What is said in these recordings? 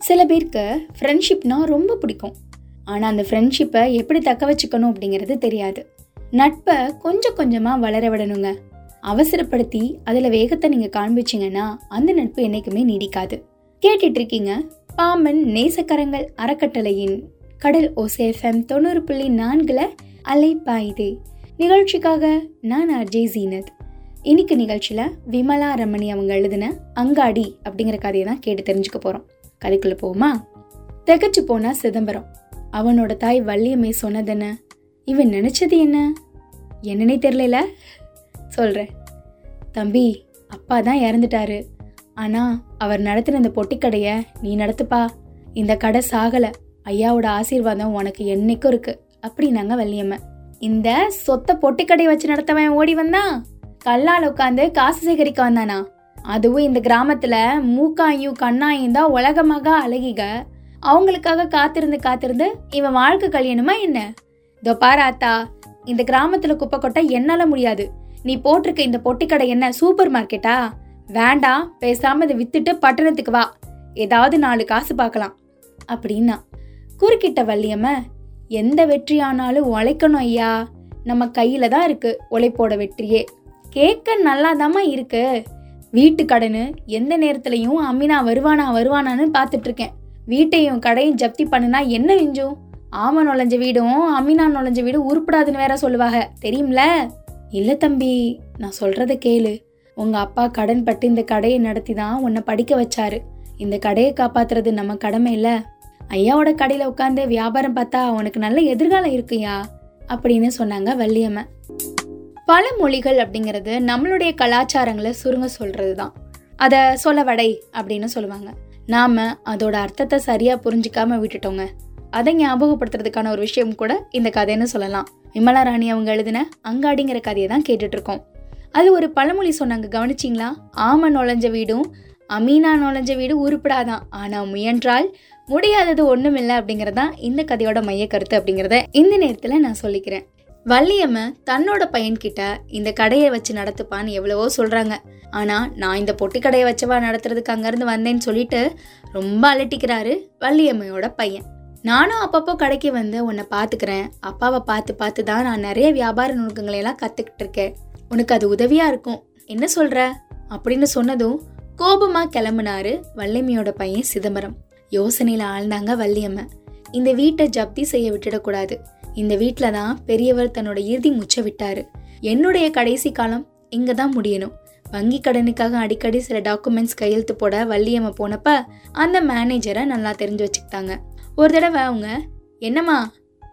சில பேருக்கு ஃப்ரெண்ட்ஷிப்னா ரொம்ப பிடிக்கும். ஆனால் அந்த ஃப்ரெண்ட்ஷிப்பை எப்படி தக்க வச்சுக்கணும் அப்படிங்கிறது தெரியாது. நட்பை கொஞ்சம் கொஞ்சமாக வளர விடணுங்க. அவசரப்படுத்தி அதில் வேகத்தை நீங்கள் காண்பிச்சிங்கன்னா அந்த நட்பு என்றைக்குமே நீடிக்காது. கேட்டுட்டு இருக்கீங்க பாமன் நேசக்கரங்கள் அறக்கட்டளையின் கடல் ஓசேஃபம் தொண்ணூறு புள்ளி நான்குல அலைப்பாயுதே. நிகழ்ச்சிக்காக நான் அர்ஜய் ஜீனத். இன்னைக்கு நிகழ்ச்சியில் விமலா ரமணி அவங்க எழுதின அங்காடி அப்படிங்கிற கதையை தான் கேட்டு தெரிஞ்சுக்க போகிறோம் கதைக்குள்ள போமா திகச்சு போனா சிதம்பரம். அவனோட தாய் வள்ளியம்மை சொன்னதென்ன? இவன் நினைச்சது என்ன? என்னன்னே தெரியல சொல்றேன். தம்பி அப்பா தான் இறந்துட்டாரு. ஆனால் அவர் நடத்தின இந்த பொட்டிக்கடையை நீ நடத்துப்பா. இந்த கடை சாகலை. ஐயாவோட ஆசீர்வாதம் உனக்கு என்னைக்கும் இருக்கு. அப்படின்னாங்க வள்ளியம்மை. இந்த சொத்த பொட்டிக்கடை வச்சு நடத்தவன் ஓடி வந்தான்? கல்லால் உட்காந்து காசு சேகரிக்க வந்தானா? அதுவும் இந்த கிராமத்துல மூக்காயும் கண்ணாயும் தான் உலகமாக அழகிக. அவங்களுக்காக காத்திருந்து காத்திருந்து இவன் வாழ்க்கை கழியணுமா என்ன? இதோ பாராத்தா இந்த கிராமத்துல குப்பை கொட்ட என்னால முடியாது. நீ போட்டிருக்க இந்த பொட்டிக்கடை என்ன சூப்பர் மார்க்கெட்டா? வேண்டாம் பேசாம இதை வித்துட்டு பட்டணத்துக்கு வா. ஏதாவது நாலு காசு பார்க்கலாம். அப்படின்னா குறுக்கிட்ட வள்ளியம்ம எந்த வெற்றியானாலும் உழைக்கணும் ஐயா. நம்ம கையில தான் இருக்கு உழைப்போட வெற்றியே. கேட்க நல்லாதாம்மா இருக்கு. வீட்டு கடனு எந்த நேரத்துலையும் அமினா வருவானா வருவானான்னு பார்த்துட்டு இருக்கேன் வீட்டையும் கடையும் ஜப்தி பண்ணுனா என்ன விஞ்சும் ஆம நுழைஞ்ச வீடும் அமினா நுழைஞ்ச வீடும் உருப்படாதுன்னு வேற சொல்லுவாங்க. தெரியும்ல? இல்ல தம்பி நான் சொல்றத கேளு. உங்க அப்பா கடன் பட்டு இந்த கடையை நடத்தி தான் உன்னை படிக்க வச்சாரு. இந்த கடையை காப்பாத்துறது நம்ம கடமை இல்ல. ஐயாவோட கடையில உட்காந்து வியாபாரம் பார்த்தா உனக்கு நல்ல எதிர்காலம் இருக்குயா அப்படின்னு சொன்னாங்க வள்ளியம்மன் பல மொழிகள் அப்படிங்கிறது நம்மளுடைய கலாச்சாரங்களை சுருங்க சொல்றது தான் அதை சொல்ல வடை அப்படின்னு சொல்லுவாங்க. நாம அதோட அர்த்தத்தை சரியா புரிஞ்சுக்காம விட்டுட்டோங்க. அதை ஞாபகப்படுத்துறதுக்கான ஒரு விஷயம் கூட இந்த கதைன்னு சொல்லலாம். விமலா ராணி அவங்க எழுதின அங்காடிங்கிற கதையை தான் கேட்டுட்டு இருக்கோம் அது ஒரு பழமொழி சொன்னாங்க. கவனிச்சிங்களா? ஆம நுழைஞ்ச வீடும் அமீனா நுழைஞ்ச வீடு உருப்படாதான். ஆனா முயன்றால் முடியாதது ஒண்ணுமில்லை அப்படிங்கறதான் இந்த கதையோட மைய கருத்து அப்படிங்கறத இந்த நேரத்துல நான் சொல்லிக்கிறேன். வள்ளியம்ம தன்னோட பையன்கிட்ட இந்த கடையை வச்சு நடத்துப்பான்னு எவ்வளவோ சொல்றாங்க. ஆனா நான் இந்த பொட்டி கடையை வச்சவா நடத்துறதுக்கு அங்கிருந்து வந்தேன்னு சொல்லிட்டு ரொம்ப அலட்டிக்கிறாரு வள்ளியம்மையோட பையன். நானும் அப்பப்போ கடைக்கு வந்து உன்னை பார்த்துக்கிறேன் அப்பாவை பார்த்து பார்த்து தான் நான் நிறைய வியாபார நுணுக்கங்களையெல்லாம் கற்றுக்கிட்டு இருக்கேன். உனக்கு அது உதவியாக இருக்கும். என்ன சொல்கிற அப்படின்னு சொன்னதும் கோபமாக கிளம்புனாரு வள்ளியம்மையோட பையன் சிதம்பரம். யோசனையில் ஆழ்ந்தாங்க வள்ளியம்மை. இந்த வீட்டை ஜப்தி செய்ய விட்டுடக்கூடாது இந்த வீட்டில் தான் பெரியவர் தன்னோட இறுதி முச்சை விட்டார். என்னுடைய கடைசி காலம் இங்கே தான் முடியணும். வங்கி கடனுக்காக அடிக்கடி சில டாக்குமெண்ட்ஸ் கையெழுத்து போட வள்ளியம்மை போனப்ப அந்த மேனேஜரை நல்லா தெரிஞ்சு வச்சுக்கிட்டாங்க. ஒரு தடவை அவங்க என்னம்மா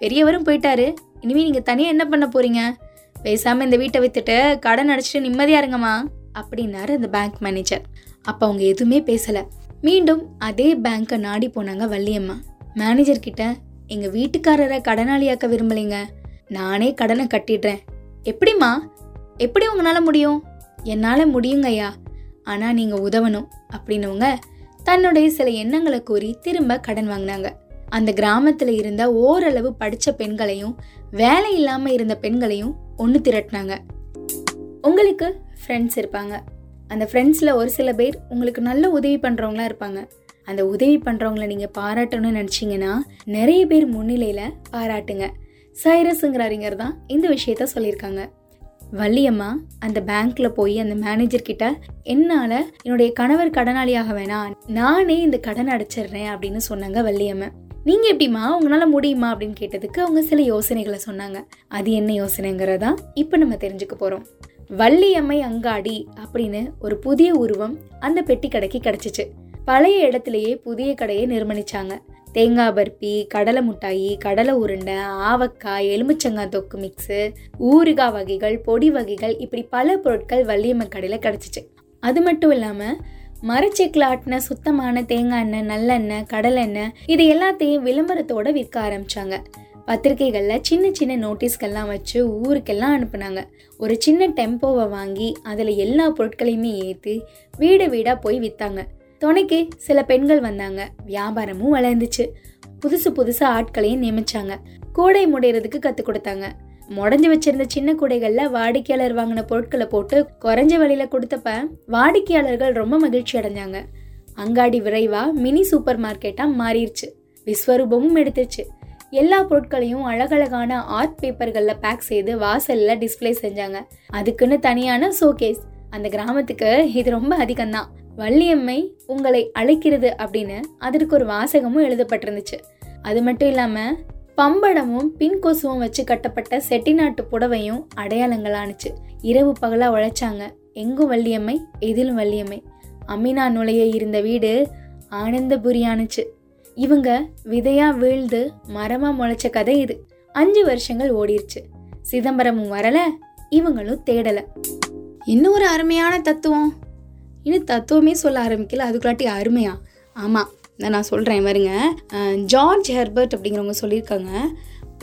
பெரியவரும் போயிட்டாரு. இனிமேல் நீங்கள் தனியாக என்ன பண்ண போறீங்க? பேசாமல் இந்த வீட்டை விற்றுட்டு கடன் அடிச்சிட்டு நிம்மதியாக இருங்கம்மா அப்படின்னாரு அந்த பேங்க் மேனேஜர் அப்போ அவங்க எதுவுமே பேசலை. மீண்டும் அதே பேங்க்கை நாடி போனாங்க வள்ளியம்மா. மேனேஜர் எங்கள் எங்க வீட்டுக்காரரை கடனாளியாக்க விரும்பலைங்க. நானே கடனை கட்டிடுறேன். எப்படிம்மா? எப்படி உங்களால முடியும்? என்னால முடியுங்க ஐயா ஆனா நீங்க உதவணும் அப்படின்னவங்க தன்னுடைய சில எண்ணங்களை கூறி திரும்ப கடன் வாங்கினாங்க. அந்த கிராமத்துல இருந்த ஓரளவு படிச்ச பெண்களையும் வேலை இல்லாம இருந்த பெண்களையும் ஒன்று திரட்டினாங்க. உங்களுக்கு ஃப்ரெண்ட்ஸ் இருப்பாங்க. அந்த ஃப்ரெண்ட்ஸில் ஒரு சில பேர் உங்களுக்கு நல்ல உதவி பண்ணுறவங்களா இருப்பாங்க. அந்த உதவி பண்ணுறவங்கள நீங்கள் பாராட்டணும்னு நினச்சிங்கன்னா நிறைய பேர் முன்னிலையில் பாராட்டுங்க. சைரஸுங்கிற அறிஞர் தான் இந்த விஷயத்த சொல்லியிருக்காங்க. வள்ளியம்மா அந்த பேங்க்ல போய் அந்த மேனேஜர் கிட்ட என்னால என்னுடைய கணவர் கடனாளியாக வேணாம் நானே இந்த கடன் அடைச்சிடுறேன் அப்படின்னு சொன்னாங்க வள்ளியம்மா. நீங்க எப்படிமா உங்களால முடியுமா? அப்படின்னு கேட்டதுக்கு அவங்க சில யோசனைகளை சொன்னாங்க. அது என்ன யோசனைங்கிறதா இப்ப நம்ம தெரிஞ்சுக்க போறோம். வள்ளியம்மை அங்காடி அப்படின்னு ஒரு புதிய உருவம் அந்த பெட்டி கடைக்கு கிடைச்சிச்சு. பழைய இடத்துலையே புதிய கடையை நிர்மணிச்சாங்க. தேங்காய் பர்பி கடலை மிட்டாயி கடலை உருண்டை ஆவக்காய் எலுமிச்சங்காய் தொக்கு மிக்ஸு ஊறுகாய் வகைகள் பொடி வகைகள் இப்படி பல பொருட்கள் வள்ளியம்மன் கடையில் கிடச்சிச்சு. அது மட்டும் இல்லாமல் மரச்செக்கில் ஆட்டின சுத்தமான தேங்காய் எண்ணெய் நல்லெண்ணெய் கடலெண்ணெய் இது எல்லாத்தையும் விளம்பரத்தோடு விற்க ஆரம்பித்தாங்க பத்திரிகைகளில் சின்ன சின்ன நோட்டீஸ்கள்லாம் வச்சு ஊருக்கெல்லாம் அனுப்புனாங்க. ஒரு சின்ன டெம்போவை வாங்கி அதில் எல்லா பொருட்களையுமே ஏற்றி வீடு வீடாக போய் விற்றாங்க துணைக்கு சில பெண்கள் வந்தாங்க. வியாபாரமும் வளர்ந்துச்சு. புதுசு புதுசு ஆட்களையும் நியமிச்சாங்க. கூடை முடையறதுக்கு கத்து கொடுத்தாங்க. முடஞ்சு வச்சிருந்த சின்ன கூடைகள்ல வாடிக்கையாளர் வாங்கின பொருட்களை போட்டு குறைஞ்ச விலையில கொடுத்தப்ப வாடிக்கையாளர்கள் ரொம்ப மகிழ்ச்சி அடைஞ்சாங்க. அங்காடி விரைவா மினி சூப்பர் மார்க்கெட்டா மாறிடுச்சு. விஸ்வரூபமும் எடுத்துச்சு. எல்லா பொருட்களையும் அழகழகான ஆர்ட் பேப்பர்கள்ல பேக் செய்து வாசல்ல டிஸ்ப்ளே செஞ்சாங்க. அதுக்குன்னு தனியான ஷோகேஸ். அந்த கிராமத்துக்கு இது ரொம்ப அதிகம்தான். வள்ளியம்மை உங்களை அழைக்கிறது அப்படின்னு அதற்கு ஒரு வாசகமும் எழுதப்பட்டிருந்துச்சு. அது மட்டும் இல்லாம பம்படமும் பின் கொசுவும் வச்சு கட்டப்பட்ட செட்டிநாட்டு புடவையும் அடையாளங்களானுச்சு. இரவு பகலா உழைச்சாங்க. எங்கும் வள்ளியம்மை எதிலும் வள்ளியம்மை. அமினா நுழைய இருந்த வீடு ஆனந்தபுரியானுச்சு. இவங்க விதையா வீழ்ந்து மரமா முளைச்ச கதை இது. அஞ்சு வருஷங்கள் ஓடிருச்சு. சிதம்பரமும் வரல இவங்களும் தேடல. இன்னும் ஒரு அருமையான தத்துவம். இன்னும் தத்துவமே சொல்ல ஆரம்பிக்கல. அதுக்குள்ளாட்டி அருமையா. ஆமாம் நான் சொல்கிறேன் வருங்க ஜார்ஜ் ஹெர்பர்ட் அப்படிங்கிறவங்க சொல்லியிருக்காங்க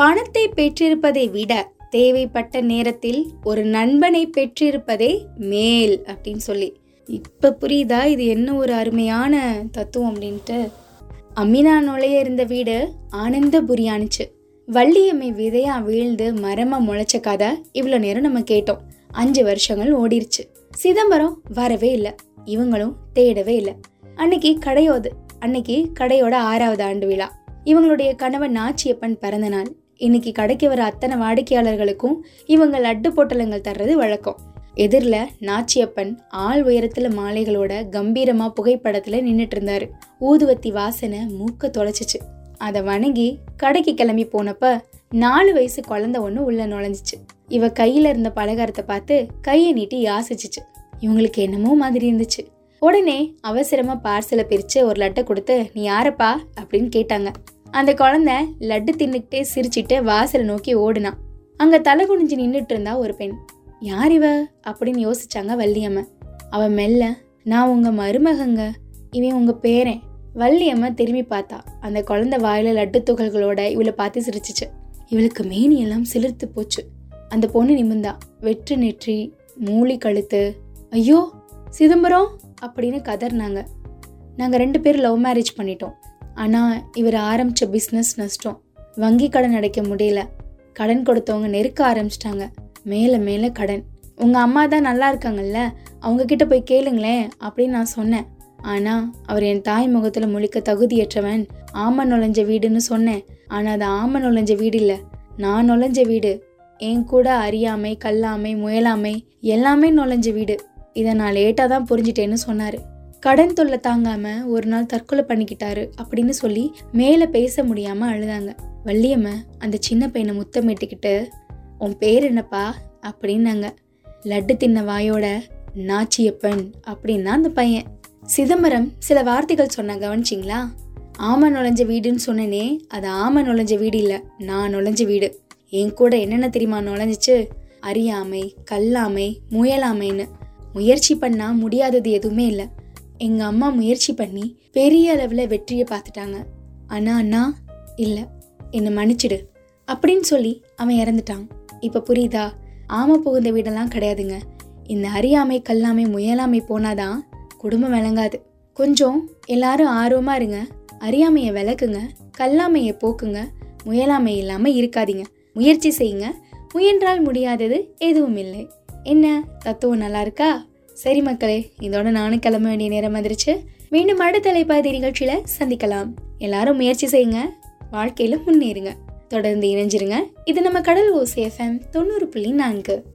பணத்தை பெற்றிருப்பதை விட தேவைப்பட்ட நேரத்தில் ஒரு நண்பனை பெற்றிருப்பதே மேல் அப்படின்னு சொல்லி. இப்போ புரியுதா? இது என்ன ஒரு அருமையான தத்துவம் அப்படின்ட்டு. அமினா நுழைய இருந்த வீடு ஆனந்தபுரியானுச்சு வள்ளியம்மை விதையா வீழ்ந்து மரமா முளைச்ச கதை இவ்வளோ நேரம் நம்ம கேட்டோம். அஞ்சு வருஷங்கள் ஓடிருச்சு. சிதம்பரம் வரவே இல்லை. இவங்களும் தேடவே இல்லை. அன்னைக்கு கடையோது அன்னைக்கு கடையோட ஆறாவது ஆண்டு விழா. இவங்களுடைய கணவன் நாச்சியப்பன் பிறந்த நாள். இன்னைக்கு கடைக்கு வர அத்தனை வாடிக்கையாளர்களுக்கும் இவங்க லட்டு பொட்டலங்கள் தர்றது வழக்கம். எதிரில் நாச்சியப்பன் ஆள் உயரத்தில் மாலைகளோட கம்பீரமாக புகைப்படத்தில் நின்றுட்டு இருந்தாரு. ஊதுவத்தி வாசனை மூக்க தொலைச்சிச்சு. அதை வணங்கி கடைக்கு கிளம்பி போனப்ப நாலு வயசு குழந்தை ஒன்று உள்ள நுழைஞ்சிச்சு. இவ கையில் இருந்த பலகாரத்தை பார்த்து கையை நீட்டி யாசிச்சிச்சு. இவங்களுக்கு என்னமோ மாதிரி இருந்துச்சு. உடனே அவசரமா பார்சலை பிரிச்சு ஒரு லட்டை கொடுத்து நீ யாரப்பா? அப்படின்னு கேட்டாங்க. அந்த குழந்தை லட்டு தின்னுக்கிட்டே சிரிச்சிட்டு வாசலை நோக்கி ஓடுனான் அங்க தலை குனிஞ்சு நின்றுட்டு இருந்தா ஒரு பெண். யார் இவ? அப்படின்னு யோசிச்சாங்க வள்ளியம்ம. அவ மெல்ல நான் உங்க மருமகங்க. இவன் உங்க பேரன். வள்ளியம்ம திரும்பி பார்த்தா அந்த குழந்தை வாயில லட்டு துகள்களோட இவளை பார்த்து சிரிச்சிச்சு. இவளுக்கு மேனி எல்லாம் சிலிர்த்து போச்சு. அந்த பொண்ணு நிமிந்தா வெற்று நெற்றி மூலி கழுத்து ஐயோ சிதம்பரம் அப்படின்னு கதர்னாங்க நாங்கள் ரெண்டு பேரும் லவ் மேரேஜ் பண்ணிட்டோம். ஆனால் இவர் ஆரம்பித்த பிஸ்னஸ் நஷ்டம். வங்கி கடன் அடைக்க முடியல. கடன் கொடுத்தவங்க நெருக்க ஆரம்பிச்சிட்டாங்க. மேலே மேலே கடன். உங்கள் அம்மா தான் நல்லா இருக்காங்கல்ல அவங்கக்கிட்ட போய் கேளுங்களேன் அப்படின்னு நான் சொன்னேன். ஆனால் அவர் என் தாய் முகத்தில் முழிக்க தகுதியற்றவன் ஆம நுழைஞ்ச வீடுன்னு சொன்னேன். ஆனால் அது ஆம நுழைஞ்ச வீடு இல்லை. நான் நுழைஞ்ச வீடு. என் கூட அறியாமை கல்லாமை முயலாமை எல்லாமே நுழைஞ்ச வீடு. இதை நான் லேட்டாக தான் புரிஞ்சிட்டேன்னு சொன்னார். கடன் தொல்லை தாங்காம ஒரு நாள் தற்கொலை பண்ணிக்கிட்டாரு அப்படின்னு சொல்லி மேலே பேச முடியாம அழுதாங்க. வள்ளியம்ம அந்த சின்ன பையனை முத்தமிட்டுக்கிட்டு உன் பேர் என்னப்பா? அப்படின்னாங்க. லட்டு தின்ன வாயோட நாச்சியப்பன் அப்படின்னா அந்த பையன். சிதம்பரம் சில வார்த்தைகள் சொன்ன கவனிச்சிங்களா? ஆமை நுழைஞ்ச வீடுன்னு சொன்னனே. அது ஆமை நுழைஞ்ச வீடு இல்லை. நான் நுழைஞ்ச வீடு. என் கூட என்னென்ன தெரியுமா நுழைஞ்சிச்சு? அறியாமை கல்லாமை முயலாமைன்னு. முயற்சி பண்ணா முடியாதது எதுவுமே இல்லை. எங்க அம்மா முயற்சி பண்ணி பெரிய அளவில் வெற்றியை பார்த்துட்டாங்க ஆனா அண்ணா இல்லை என்னை மன்னிச்சிடு அப்படின்னு சொல்லி அவன் இறந்துட்டான். இப்போ புரியுதா? ஆமை புகுந்த வீடெல்லாம் கிடையாதுங்க. இந்த அறியாமை கல்லாமை முயலாமை போனாதான் குடும்பம் விளங்காது. கொஞ்சம் எல்லாரும் ஆர்வமா இருங்க. அறியாமையை விளக்குங்க. கல்லாமையை போக்குங்க. முயலாமை இல்லாமல் இருக்காதீங்க. முயற்சி செய்யுங்க. முயன்றால் முடியாதது எதுவும் இல்லை என்ன தத்துவம் நல்லா இருக்கா? சரி மக்களே இதோட நானும் கிளம்ப வேண்டிய நேரம் வந்துருச்சு. மீண்டும் அடுத்த தலைப்பாதி நிகழ்ச்சியில சந்திக்கலாம். எல்லாரும் முயற்சி செய்யுங்க. வாழ்க்கையில முன்னேறுங்க. தொடர்ந்து இணைஞ்சிருங்க. இது நம்ம கடல் ஓசி எஃப்எம் தொண்ணூறு புள்ளி நான்கு.